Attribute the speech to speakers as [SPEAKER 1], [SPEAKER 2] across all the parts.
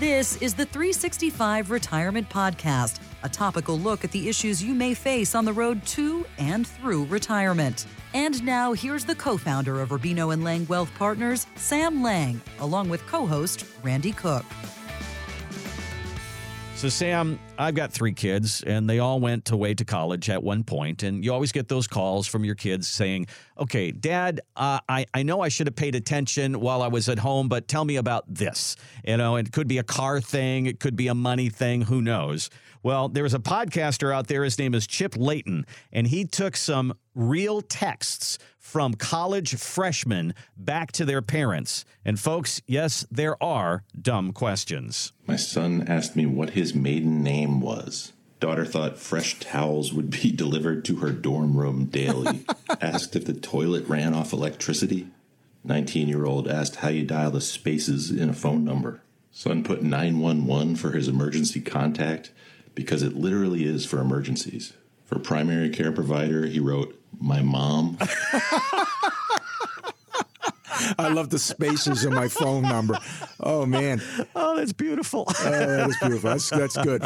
[SPEAKER 1] This is the 365 Retirement Podcast, a topical look at the issues you may face on the road to and through retirement. And now, here's the co founder of Rubino and Lang Wealth Partners, Sam Lang, along with co host Randy Cook.
[SPEAKER 2] So, Sam, I've got three kids, and they all went away to college at one point. And you always get those calls from your kids saying, Okay, Dad, uh, I, I know I should have paid attention while I was at home, but tell me about this. You know, it could be a car thing, it could be a money thing, who knows? Well, there was a podcaster out there. His name is Chip Layton, and he took some real texts from college freshmen back to their parents. And, folks, yes, there are dumb questions.
[SPEAKER 3] My son asked me what his maiden name was. Daughter thought fresh towels would be delivered to her dorm room daily. asked if the toilet ran off electricity. 19 year old asked how you dial the spaces in a phone number. Son put 911 for his emergency contact because it literally is for emergencies. For primary care provider, he wrote, My mom.
[SPEAKER 4] I love the spaces in my phone number. Oh man,
[SPEAKER 2] Oh, that's beautiful.
[SPEAKER 4] oh, that is beautiful. That's that's good.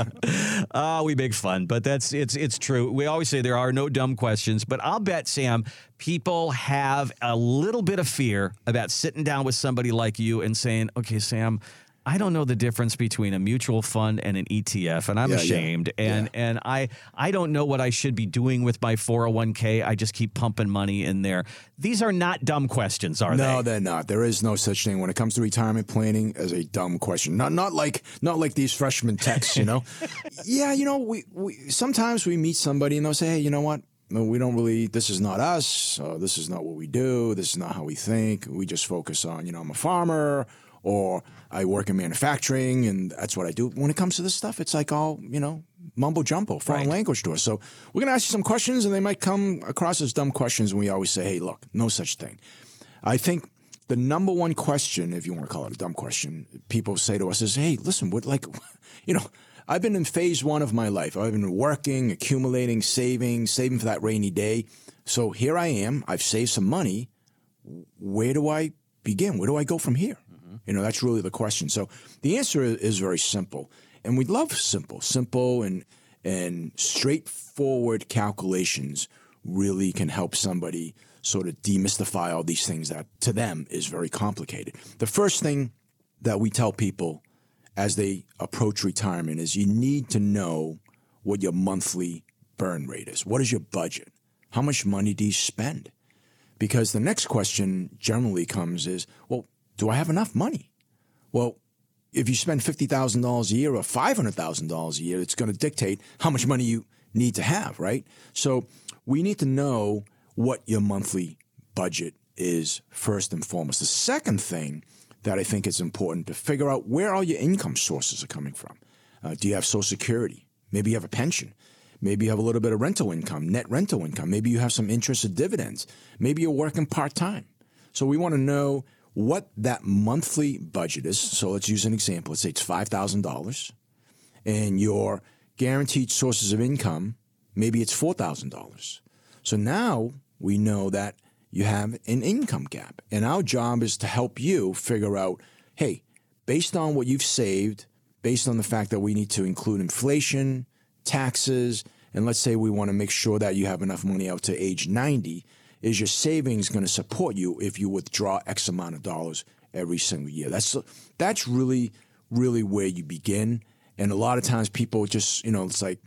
[SPEAKER 2] Ah, we make fun, but that's it's it's true. We always say there are no dumb questions, but I'll bet Sam, people have a little bit of fear about sitting down with somebody like you and saying, "Okay, Sam, I don't know the difference between a mutual fund and an ETF, and I'm
[SPEAKER 4] Yeah, yeah.
[SPEAKER 2] ashamed. And
[SPEAKER 4] Yeah.
[SPEAKER 2] and I I don't know what I should be doing with my 401k. I just keep pumping money in there. These are not dumb questions, are
[SPEAKER 4] No,
[SPEAKER 2] they?
[SPEAKER 4] No, they're not. There is no such thing when it comes to retirement planning as a dumb question. Not not like not like these freshman texts, you know. yeah, you know, we, we sometimes we meet somebody and they'll say, hey, you know what? No, we don't really. This is not us. Uh, this is not what we do. This is not how we think. We just focus on, you know, I'm a farmer or I work in manufacturing and that's what I do. When it comes to this stuff, it's like all, you know, mumbo jumbo, foreign
[SPEAKER 2] Right.
[SPEAKER 4] language to us. So we're going to ask you some questions and they might come across as dumb questions. And we always say, hey, look, no such thing. I think the number one question, if you want to call it a dumb question, people say to us is, hey, listen, what, like, you know, I've been in phase one of my life. I've been working, accumulating, saving, saving for that rainy day. So here I am. I've saved some money. Where do I begin? Where do I go from here? You know, that's really the question. So the answer is, very simple. And we love simple, simple and, and straightforward calculations really can help somebody sort of demystify all these things that to them is very complicated. The first thing that we tell people as they approach retirement is you need to know what your monthly burn rate is. What is your budget? How much money do you spend? Because the next question generally comes is, well, do I have enough money? Well, if you spend $50,000 a year or $500,000 a year, it's going to dictate how much money you need to have, right? So we need to know what your monthly budget is first and foremost. The second thing that I think is important to figure out where all your income sources are coming from. Uh, do you have Social Security? Maybe you have a pension. Maybe you have a little bit of rental income, net rental income. Maybe you have some interest or dividends. Maybe you're working part time. So we want to know what that monthly budget is. So let's use an example. Let's say it's $5,000 and your guaranteed sources of income, maybe it's $4,000. So now we know that you have an income gap. And our job is to help you figure out hey, based on what you've saved, based on the fact that we need to include inflation, taxes, and let's say we want to make sure that you have enough money out to age 90, is your savings going to support you if you withdraw X amount of dollars every single year? That's that's really really where you begin. And a lot of times people just, you know, it's like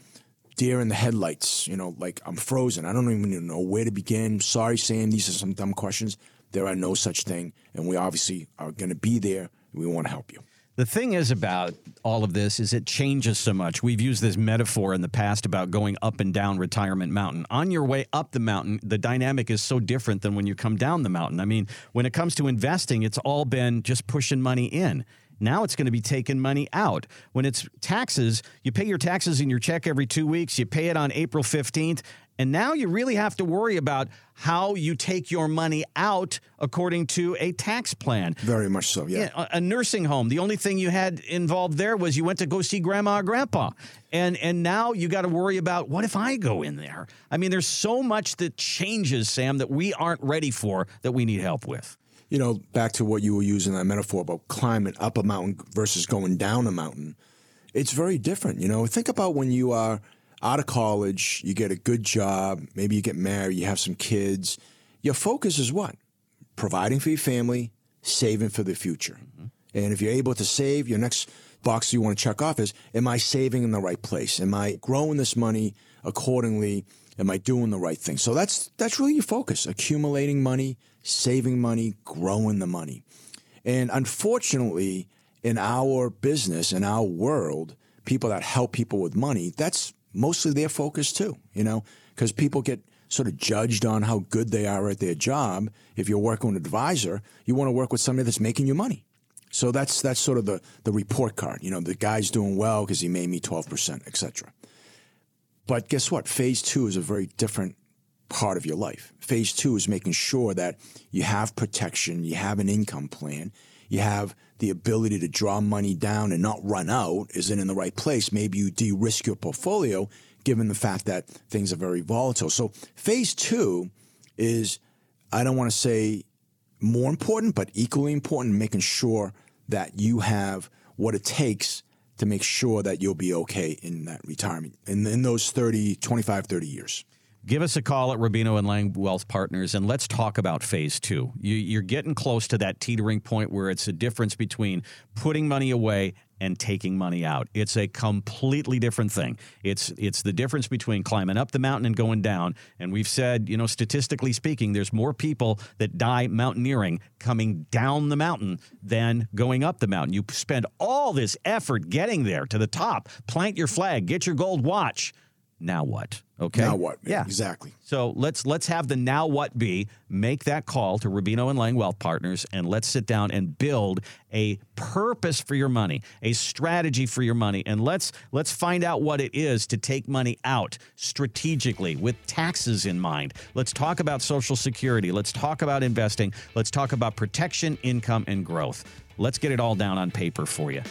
[SPEAKER 4] deer in the headlights, you know, like I'm frozen. I don't even know where to begin. Sorry, Sam, these are some dumb questions. There are no such thing. And we obviously are going to be there. We want to help you.
[SPEAKER 2] The thing is about all of this is it changes so much. We've used this metaphor in the past about going up and down retirement mountain. On your way up the mountain, the dynamic is so different than when you come down the mountain. I mean, when it comes to investing, it's all been just pushing money in. Now it's going to be taking money out. When it's taxes, you pay your taxes in your check every two weeks. You pay it on April 15th. And now you really have to worry about how you take your money out according to a tax plan.
[SPEAKER 4] Very much so, yeah.
[SPEAKER 2] Yeah, a, nursing home. The only thing you had involved there was you went to go see grandma or grandpa. And and now you got to worry about what if I go in there? I mean, there's so much that changes, Sam, that we aren't ready for that we need help with.
[SPEAKER 4] you know, back to what you were using that metaphor about climbing up a mountain versus going down a mountain, it's very different. You know, think about when you are out of college, you get a good job, maybe you get married, you have some kids. Your focus is what? Providing for your family, saving for the future. Mm-hmm. And if you're able to save, your next box you want to check off is Am I saving in the right place? Am I growing this money accordingly? Am I doing the right thing? So that's that's really your focus: accumulating money, saving money, growing the money. And unfortunately, in our business, in our world, people that help people with money, that's mostly their focus too. You know, because people get sort of judged on how good they are at their job. If you're working with an advisor, you want to work with somebody that's making you money. So that's that's sort of the the report card. You know, the guy's doing well because he made me twelve percent, etc. But guess what? Phase two is a very different part of your life. Phase two is making sure that you have protection, you have an income plan, you have the ability to draw money down and not run out. Is it in the right place? Maybe you de risk your portfolio given the fact that things are very volatile. So phase two is, I don't want to say more important, but equally important, making sure that you have what it takes to make sure that you'll be okay in that retirement in, in those 30, 25, 30 years.
[SPEAKER 2] Give us a call at Rubino and Lang Wealth Partners and let's talk about phase two. You, are getting close to that teetering point where it's a difference between putting money away and taking money out. It's a completely different thing. It's it's the difference between climbing up the mountain and going down. And we've said, you know, statistically speaking, there's more people that die mountaineering coming down the mountain than going up the mountain. You spend all this effort getting there to the top, plant your flag, get your gold watch now what? Okay.
[SPEAKER 4] Now what? Yeah, exactly.
[SPEAKER 2] So let's let's have the now what be. Make that call to Rubino and Lang Wealth Partners, and let's sit down and build a purpose for your money, a strategy for your money, and let's let's find out what it is to take money out strategically with taxes in mind. Let's talk about Social Security. Let's talk about investing. Let's talk about protection, income, and growth. Let's get it all down on paper for you.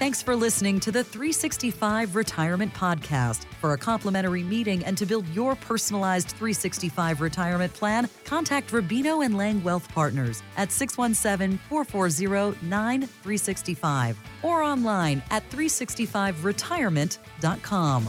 [SPEAKER 1] Thanks for listening to the 365 Retirement Podcast. For a complimentary meeting and to build your personalized 365 retirement plan, contact Rubino and Lang Wealth Partners at 617 440 9365 or online at 365retirement.com.